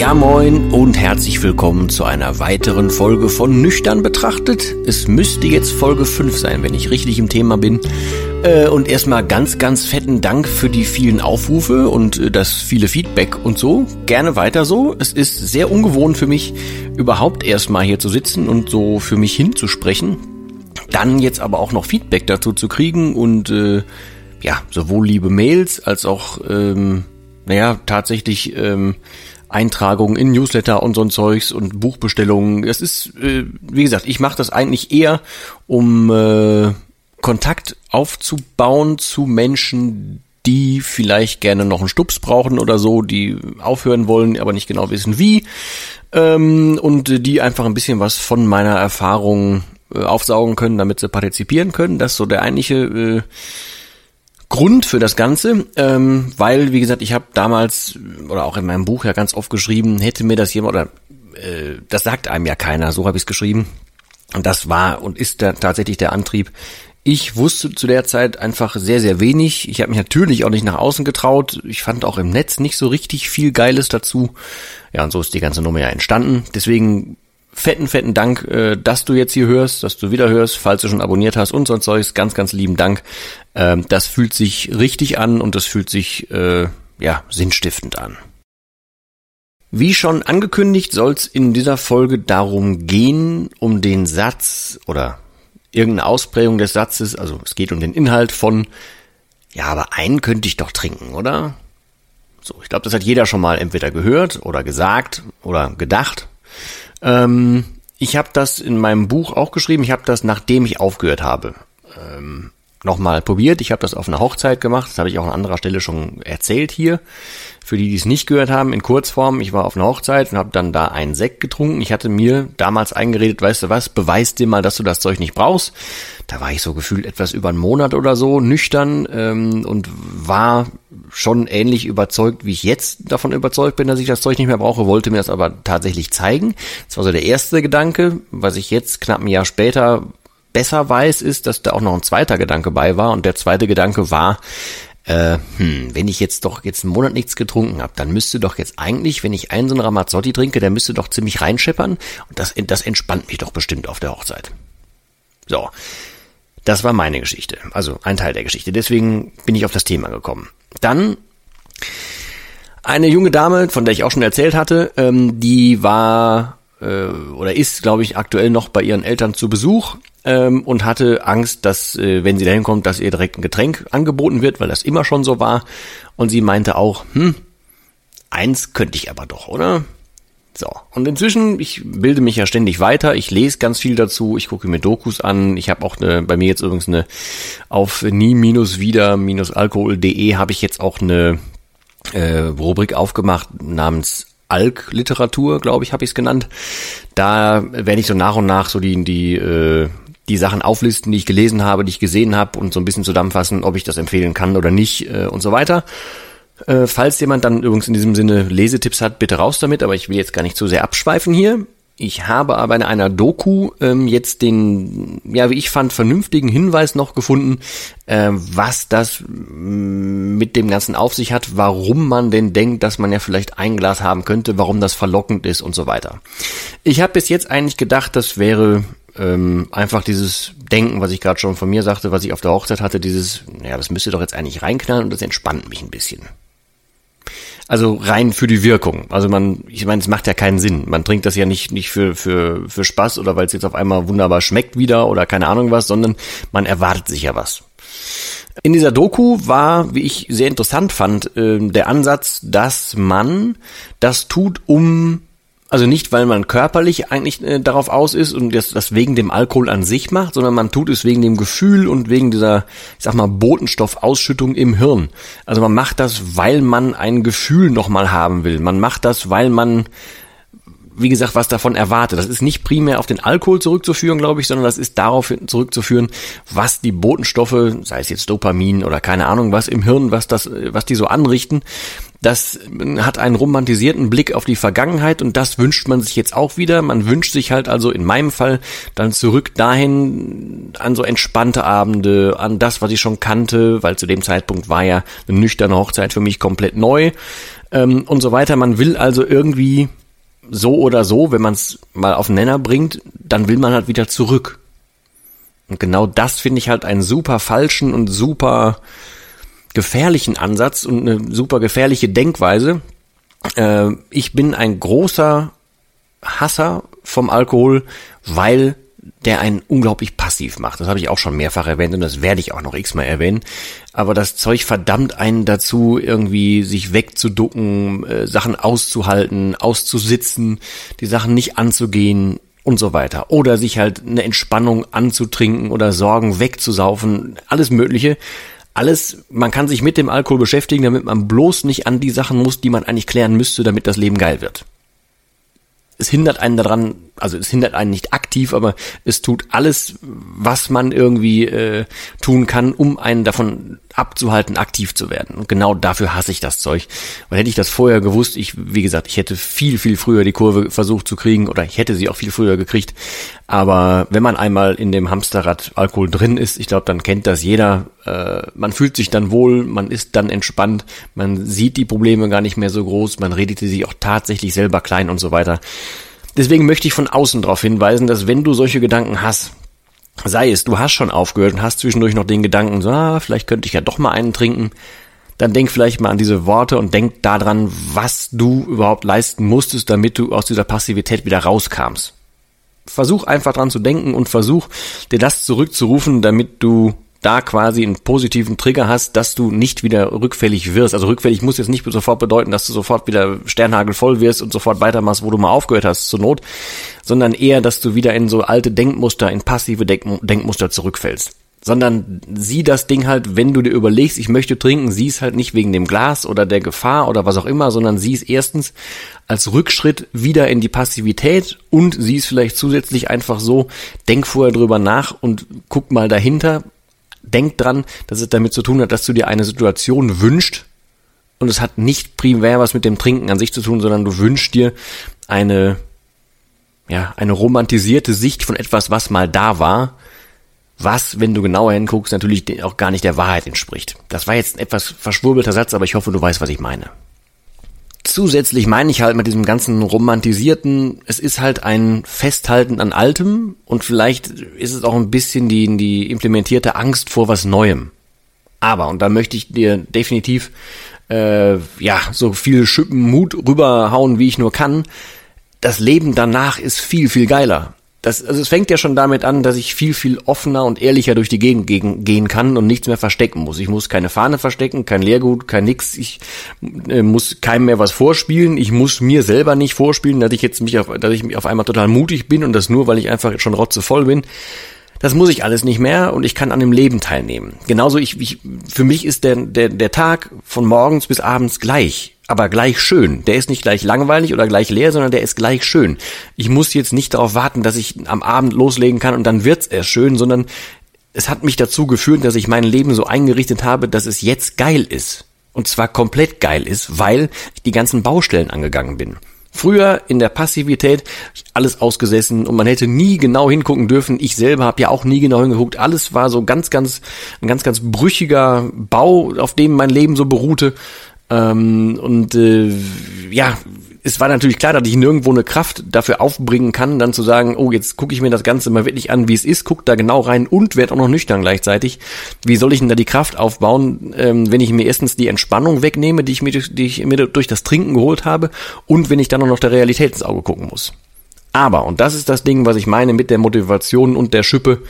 Ja moin und herzlich willkommen zu einer weiteren Folge von Nüchtern betrachtet. Es müsste jetzt Folge 5 sein, wenn ich richtig im Thema bin. Äh, und erstmal ganz, ganz fetten Dank für die vielen Aufrufe und äh, das viele Feedback und so. Gerne weiter so. Es ist sehr ungewohnt für mich, überhaupt erstmal hier zu sitzen und so für mich hinzusprechen. Dann jetzt aber auch noch Feedback dazu zu kriegen und äh, ja, sowohl liebe Mails als auch, ähm, naja, tatsächlich ähm, Eintragungen in Newsletter und so ein Zeugs und Buchbestellungen. Das ist, äh, wie gesagt, ich mache das eigentlich eher, um äh, Kontakt aufzubauen zu Menschen, die vielleicht gerne noch einen Stups brauchen oder so, die aufhören wollen, aber nicht genau wissen wie. Ähm, und die einfach ein bisschen was von meiner Erfahrung äh, aufsaugen können, damit sie partizipieren können. Das ist so der eigentliche äh, Grund für das Ganze, ähm, weil, wie gesagt, ich habe damals oder auch in meinem Buch ja ganz oft geschrieben, hätte mir das jemand oder äh, das sagt einem ja keiner, so habe ich es geschrieben. Und das war und ist der, tatsächlich der Antrieb. Ich wusste zu der Zeit einfach sehr, sehr wenig. Ich habe mich natürlich auch nicht nach außen getraut. Ich fand auch im Netz nicht so richtig viel Geiles dazu. Ja, und so ist die ganze Nummer ja entstanden. Deswegen fetten, fetten Dank, äh, dass du jetzt hier hörst, dass du wieder hörst, falls du schon abonniert hast und so ein Zeugs. Ganz, ganz lieben Dank. Ähm, das fühlt sich richtig an und das fühlt sich, äh, ja, sinnstiftend an. Wie schon angekündigt, soll es in dieser Folge darum gehen, um den Satz oder irgendeine Ausprägung des Satzes, also es geht um den Inhalt von, ja, aber einen könnte ich doch trinken, oder? So, ich glaube, das hat jeder schon mal entweder gehört oder gesagt oder gedacht. Ähm, ich habe das in meinem Buch auch geschrieben. Ich habe das, nachdem ich aufgehört habe, ähm, nochmal probiert. Ich habe das auf einer Hochzeit gemacht. Das habe ich auch an anderer Stelle schon erzählt hier. Für die, die es nicht gehört haben, in Kurzform, ich war auf einer Hochzeit und habe dann da einen Sekt getrunken. Ich hatte mir damals eingeredet, weißt du was, beweis dir mal, dass du das Zeug nicht brauchst. Da war ich so gefühlt etwas über einen Monat oder so nüchtern ähm, und war schon ähnlich überzeugt, wie ich jetzt davon überzeugt bin, dass ich das Zeug nicht mehr brauche, wollte mir das aber tatsächlich zeigen. Das war so der erste Gedanke, was ich jetzt knapp ein Jahr später besser weiß, ist, dass da auch noch ein zweiter Gedanke bei war. Und der zweite Gedanke war, äh, hm, wenn ich jetzt doch jetzt einen Monat nichts getrunken habe, dann müsste doch jetzt eigentlich, wenn ich einen so einen Ramazzotti trinke, der müsste doch ziemlich reinscheppern. Und das, das entspannt mich doch bestimmt auf der Hochzeit. So. Das war meine Geschichte. Also ein Teil der Geschichte. Deswegen bin ich auf das Thema gekommen. Dann eine junge Dame, von der ich auch schon erzählt hatte, ähm, die war äh, oder ist, glaube ich, aktuell noch bei ihren Eltern zu Besuch ähm, und hatte Angst, dass, äh, wenn sie dahin kommt, dass ihr direkt ein Getränk angeboten wird, weil das immer schon so war. Und sie meinte auch, hm, eins könnte ich aber doch, oder? So, und inzwischen, ich bilde mich ja ständig weiter, ich lese ganz viel dazu, ich gucke mir Dokus an, ich habe auch eine, bei mir jetzt übrigens eine, auf nie-wieder-alkohol.de habe ich jetzt auch eine äh, Rubrik aufgemacht namens Alk-Literatur, glaube ich, habe ich es genannt. Da werde ich so nach und nach so die, die, äh, die Sachen auflisten, die ich gelesen habe, die ich gesehen habe und so ein bisschen zusammenfassen, ob ich das empfehlen kann oder nicht äh, und so weiter. Äh, falls jemand dann übrigens in diesem Sinne Lesetipps hat, bitte raus damit, aber ich will jetzt gar nicht zu sehr abschweifen hier. Ich habe aber in einer Doku ähm, jetzt den, ja, wie ich fand, vernünftigen Hinweis noch gefunden, äh, was das mm, mit dem Ganzen auf sich hat, warum man denn denkt, dass man ja vielleicht ein Glas haben könnte, warum das verlockend ist und so weiter. Ich habe bis jetzt eigentlich gedacht, das wäre ähm, einfach dieses Denken, was ich gerade schon von mir sagte, was ich auf der Hochzeit hatte, dieses, ja, das müsste doch jetzt eigentlich reinknallen und das entspannt mich ein bisschen. Also rein für die Wirkung. Also man, ich meine, es macht ja keinen Sinn. Man trinkt das ja nicht, nicht für, für, für Spaß oder weil es jetzt auf einmal wunderbar schmeckt wieder oder keine Ahnung was, sondern man erwartet sich ja was. In dieser Doku war, wie ich sehr interessant fand, äh, der Ansatz, dass man das tut, um also nicht, weil man körperlich eigentlich äh, darauf aus ist und das, das wegen dem Alkohol an sich macht, sondern man tut es wegen dem Gefühl und wegen dieser, ich sag mal, Botenstoffausschüttung im Hirn. Also man macht das, weil man ein Gefühl nochmal haben will. Man macht das, weil man wie gesagt, was davon erwartet. Das ist nicht primär auf den Alkohol zurückzuführen, glaube ich, sondern das ist darauf zurückzuführen, was die Botenstoffe, sei es jetzt Dopamin oder keine Ahnung was im Hirn, was das, was die so anrichten. Das hat einen romantisierten Blick auf die Vergangenheit und das wünscht man sich jetzt auch wieder. Man wünscht sich halt also in meinem Fall dann zurück dahin an so entspannte Abende, an das, was ich schon kannte, weil zu dem Zeitpunkt war ja eine nüchterne Hochzeit für mich komplett neu ähm, und so weiter. Man will also irgendwie so oder so, wenn man es mal auf den Nenner bringt, dann will man halt wieder zurück. Und genau das finde ich halt einen super falschen und super gefährlichen Ansatz und eine super gefährliche Denkweise. Äh, ich bin ein großer Hasser vom Alkohol, weil der einen unglaublich passiv macht. Das habe ich auch schon mehrfach erwähnt und das werde ich auch noch x-mal erwähnen. Aber das Zeug verdammt einen dazu, irgendwie sich wegzuducken, äh, Sachen auszuhalten, auszusitzen, die Sachen nicht anzugehen und so weiter. Oder sich halt eine Entspannung anzutrinken oder Sorgen wegzusaufen, alles Mögliche. Alles, man kann sich mit dem Alkohol beschäftigen, damit man bloß nicht an die Sachen muss, die man eigentlich klären müsste, damit das Leben geil wird es hindert einen daran, also es hindert einen nicht aktiv, aber es tut alles, was man irgendwie äh, tun kann, um einen davon abzuhalten, aktiv zu werden. Und genau dafür hasse ich das Zeug. Und hätte ich das vorher gewusst, ich, wie gesagt, ich hätte viel, viel früher die Kurve versucht zu kriegen oder ich hätte sie auch viel früher gekriegt. Aber wenn man einmal in dem Hamsterrad Alkohol drin ist, ich glaube, dann kennt das jeder. Äh, man fühlt sich dann wohl, man ist dann entspannt, man sieht die Probleme gar nicht mehr so groß, man redet sie auch tatsächlich selber klein und so weiter. Deswegen möchte ich von außen darauf hinweisen, dass wenn du solche Gedanken hast, sei es, du hast schon aufgehört und hast zwischendurch noch den Gedanken, so, ah, vielleicht könnte ich ja doch mal einen trinken, dann denk vielleicht mal an diese Worte und denk daran, was du überhaupt leisten musstest, damit du aus dieser Passivität wieder rauskamst. Versuch einfach dran zu denken und versuch dir das zurückzurufen, damit du da quasi einen positiven Trigger hast, dass du nicht wieder rückfällig wirst. Also rückfällig muss jetzt nicht sofort bedeuten, dass du sofort wieder sternhagelvoll wirst und sofort weitermachst, wo du mal aufgehört hast zur Not, sondern eher, dass du wieder in so alte Denkmuster, in passive Denkmuster zurückfällst. Sondern sieh das Ding halt, wenn du dir überlegst, ich möchte trinken, sieh es halt nicht wegen dem Glas oder der Gefahr oder was auch immer, sondern sieh es erstens als Rückschritt wieder in die Passivität und sieh es vielleicht zusätzlich einfach so, denk vorher drüber nach und guck mal dahinter, denk dran, dass es damit zu tun hat, dass du dir eine Situation wünscht und es hat nicht primär was mit dem Trinken an sich zu tun, sondern du wünschst dir eine, ja, eine romantisierte Sicht von etwas, was mal da war, was, wenn du genauer hinguckst, natürlich auch gar nicht der Wahrheit entspricht. Das war jetzt ein etwas verschwurbelter Satz, aber ich hoffe, du weißt, was ich meine. Zusätzlich meine ich halt mit diesem ganzen romantisierten, es ist halt ein Festhalten an Altem und vielleicht ist es auch ein bisschen die, die implementierte Angst vor was Neuem. Aber, und da möchte ich dir definitiv äh, ja so viel Schippen Mut rüberhauen, wie ich nur kann, das Leben danach ist viel, viel geiler das, also es fängt ja schon damit an, dass ich viel, viel offener und ehrlicher durch die Gegend gehen kann und nichts mehr verstecken muss. Ich muss keine Fahne verstecken, kein Lehrgut, kein nix. Ich äh, muss keinem mehr was vorspielen. Ich muss mir selber nicht vorspielen, dass ich jetzt mich auf, dass ich auf einmal total mutig bin und das nur, weil ich einfach schon rotzevoll bin. Das muss ich alles nicht mehr und ich kann an dem Leben teilnehmen. Genauso ich, ich für mich ist der, der, der Tag von morgens bis abends gleich aber gleich schön. Der ist nicht gleich langweilig oder gleich leer, sondern der ist gleich schön. Ich muss jetzt nicht darauf warten, dass ich am Abend loslegen kann und dann wird's erst schön, sondern es hat mich dazu geführt, dass ich mein Leben so eingerichtet habe, dass es jetzt geil ist. Und zwar komplett geil ist, weil ich die ganzen Baustellen angegangen bin. Früher in der Passivität alles ausgesessen und man hätte nie genau hingucken dürfen. Ich selber habe ja auch nie genau hingeguckt. Alles war so ganz, ganz, ein ganz, ganz brüchiger Bau, auf dem mein Leben so beruhte. Ähm, und äh, ja, es war natürlich klar, dass ich nirgendwo eine Kraft dafür aufbringen kann, dann zu sagen, oh, jetzt gucke ich mir das Ganze mal wirklich an, wie es ist, guck da genau rein und werde auch noch nüchtern gleichzeitig. Wie soll ich denn da die Kraft aufbauen, ähm, wenn ich mir erstens die Entspannung wegnehme, die ich mir, die ich mir durch das Trinken geholt habe und wenn ich dann auch noch der Realität ins Auge gucken muss. Aber, und das ist das Ding, was ich meine mit der Motivation und der Schippe,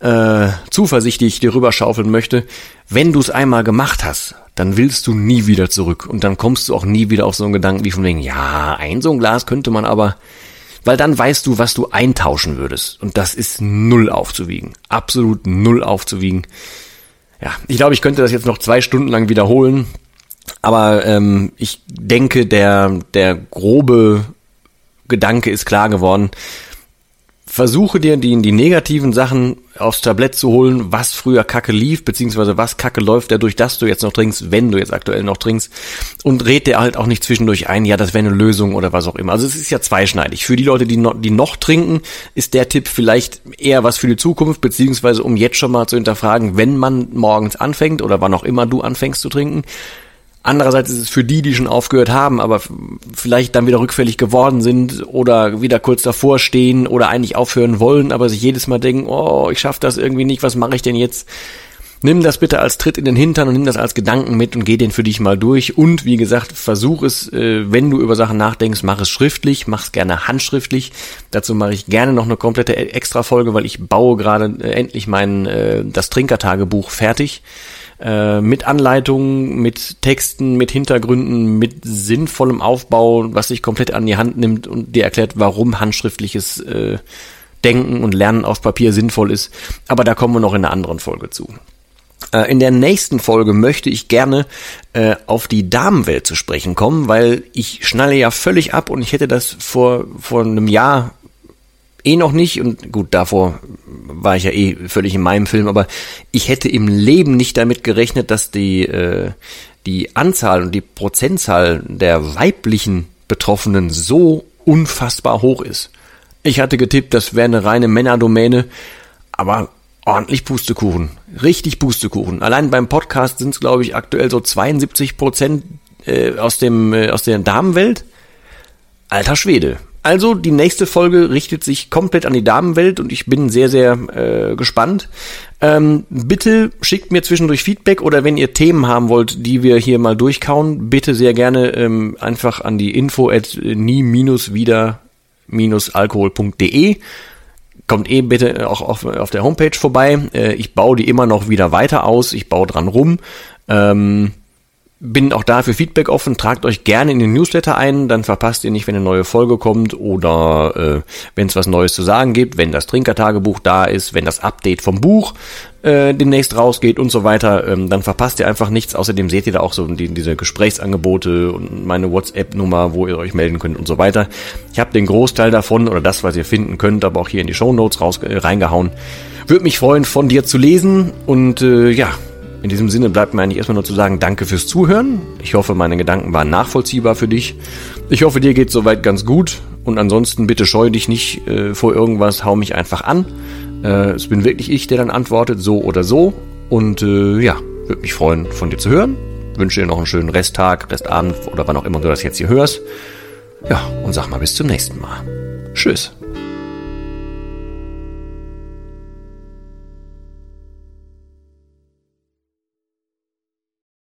äh, zuversichtlich dir rüberschaufeln möchte, wenn du es einmal gemacht hast, dann willst du nie wieder zurück und dann kommst du auch nie wieder auf so einen Gedanken wie von wegen, ja, ein so ein Glas könnte man aber, weil dann weißt du, was du eintauschen würdest und das ist null aufzuwiegen, absolut null aufzuwiegen. Ja, ich glaube, ich könnte das jetzt noch zwei Stunden lang wiederholen, aber ähm, ich denke, der der grobe Gedanke ist klar geworden versuche dir die, die negativen Sachen aufs Tablett zu holen, was früher Kacke lief, beziehungsweise was Kacke läuft, dadurch, dass du jetzt noch trinkst, wenn du jetzt aktuell noch trinkst, und red dir halt auch nicht zwischendurch ein, ja, das wäre eine Lösung oder was auch immer. Also es ist ja zweischneidig. Für die Leute, die noch, die noch trinken, ist der Tipp vielleicht eher was für die Zukunft, beziehungsweise um jetzt schon mal zu hinterfragen, wenn man morgens anfängt oder wann auch immer du anfängst zu trinken, Andererseits ist es für die, die schon aufgehört haben, aber vielleicht dann wieder rückfällig geworden sind oder wieder kurz davor stehen oder eigentlich aufhören wollen, aber sich jedes Mal denken, oh, ich schaffe das irgendwie nicht, was mache ich denn jetzt? Nimm das bitte als Tritt in den Hintern und nimm das als Gedanken mit und geh den für dich mal durch. Und wie gesagt, versuch es, äh, wenn du über Sachen nachdenkst, mach es schriftlich, mach es gerne handschriftlich. Dazu mache ich gerne noch eine komplette e-, Extra-Folge, weil ich baue gerade äh, endlich mein äh, das Trinkertagebuch fertig äh, mit Anleitungen, mit Texten, mit Hintergründen, mit sinnvollem Aufbau, was sich komplett an die Hand nimmt und dir erklärt, warum handschriftliches äh, Denken und Lernen auf Papier sinnvoll ist. Aber da kommen wir noch in einer anderen Folge zu. Äh, in der nächsten Folge möchte ich gerne äh, auf die Damenwelt zu sprechen kommen, weil ich schnalle ja völlig ab und ich hätte das vor, vor einem Jahr eh noch nicht und gut, davor war ich ja eh völlig in meinem Film, aber ich hätte im Leben nicht damit gerechnet, dass die, äh, die Anzahl und die Prozentzahl der weiblichen Betroffenen so unfassbar hoch ist. Ich hatte getippt, das wäre eine reine Männerdomäne, aber ordentlich Pustekuchen. Richtig Pustekuchen. Allein beim Podcast sind es, glaube ich, aktuell so 72 Prozent äh, aus, dem, äh, aus der Damenwelt. Alter Schwede. Also die nächste Folge richtet sich komplett an die Damenwelt und ich bin sehr, sehr äh, gespannt. Ähm, bitte schickt mir zwischendurch Feedback oder wenn ihr Themen haben wollt, die wir hier mal durchkauen, bitte sehr gerne ähm, einfach an die info at nie-wieder-alkohol.de. Kommt eh bitte auch auf, auf der Homepage vorbei. Äh, ich baue die immer noch wieder weiter aus. Ich baue dran rum. Ähm, bin auch da für Feedback offen. Tragt euch gerne in den Newsletter ein, dann verpasst ihr nicht, wenn eine neue Folge kommt oder äh, wenn es was Neues zu sagen gibt, wenn das Trinkertagebuch da ist, wenn das Update vom Buch äh, demnächst rausgeht und so weiter, ähm, dann verpasst ihr einfach nichts. Außerdem seht ihr da auch so die, diese Gesprächsangebote und meine WhatsApp-Nummer, wo ihr euch melden könnt und so weiter. Ich habe den Großteil davon oder das, was ihr finden könnt, aber auch hier in die Show Notes äh, reingehauen. Würde mich freuen, von dir zu lesen und äh, ja, in diesem Sinne bleibt mir eigentlich erstmal nur zu sagen, danke fürs Zuhören. Ich hoffe, meine Gedanken waren nachvollziehbar für dich. Ich hoffe, dir geht soweit ganz gut. Und ansonsten bitte scheu dich nicht äh, vor irgendwas, hau mich einfach an. Äh, es bin wirklich ich, der dann antwortet, so oder so. Und äh, ja, würde mich freuen, von dir zu hören. Wünsche dir noch einen schönen Resttag, Restabend oder wann auch immer du das jetzt hier hörst. Ja, und sag mal bis zum nächsten Mal. Tschüss.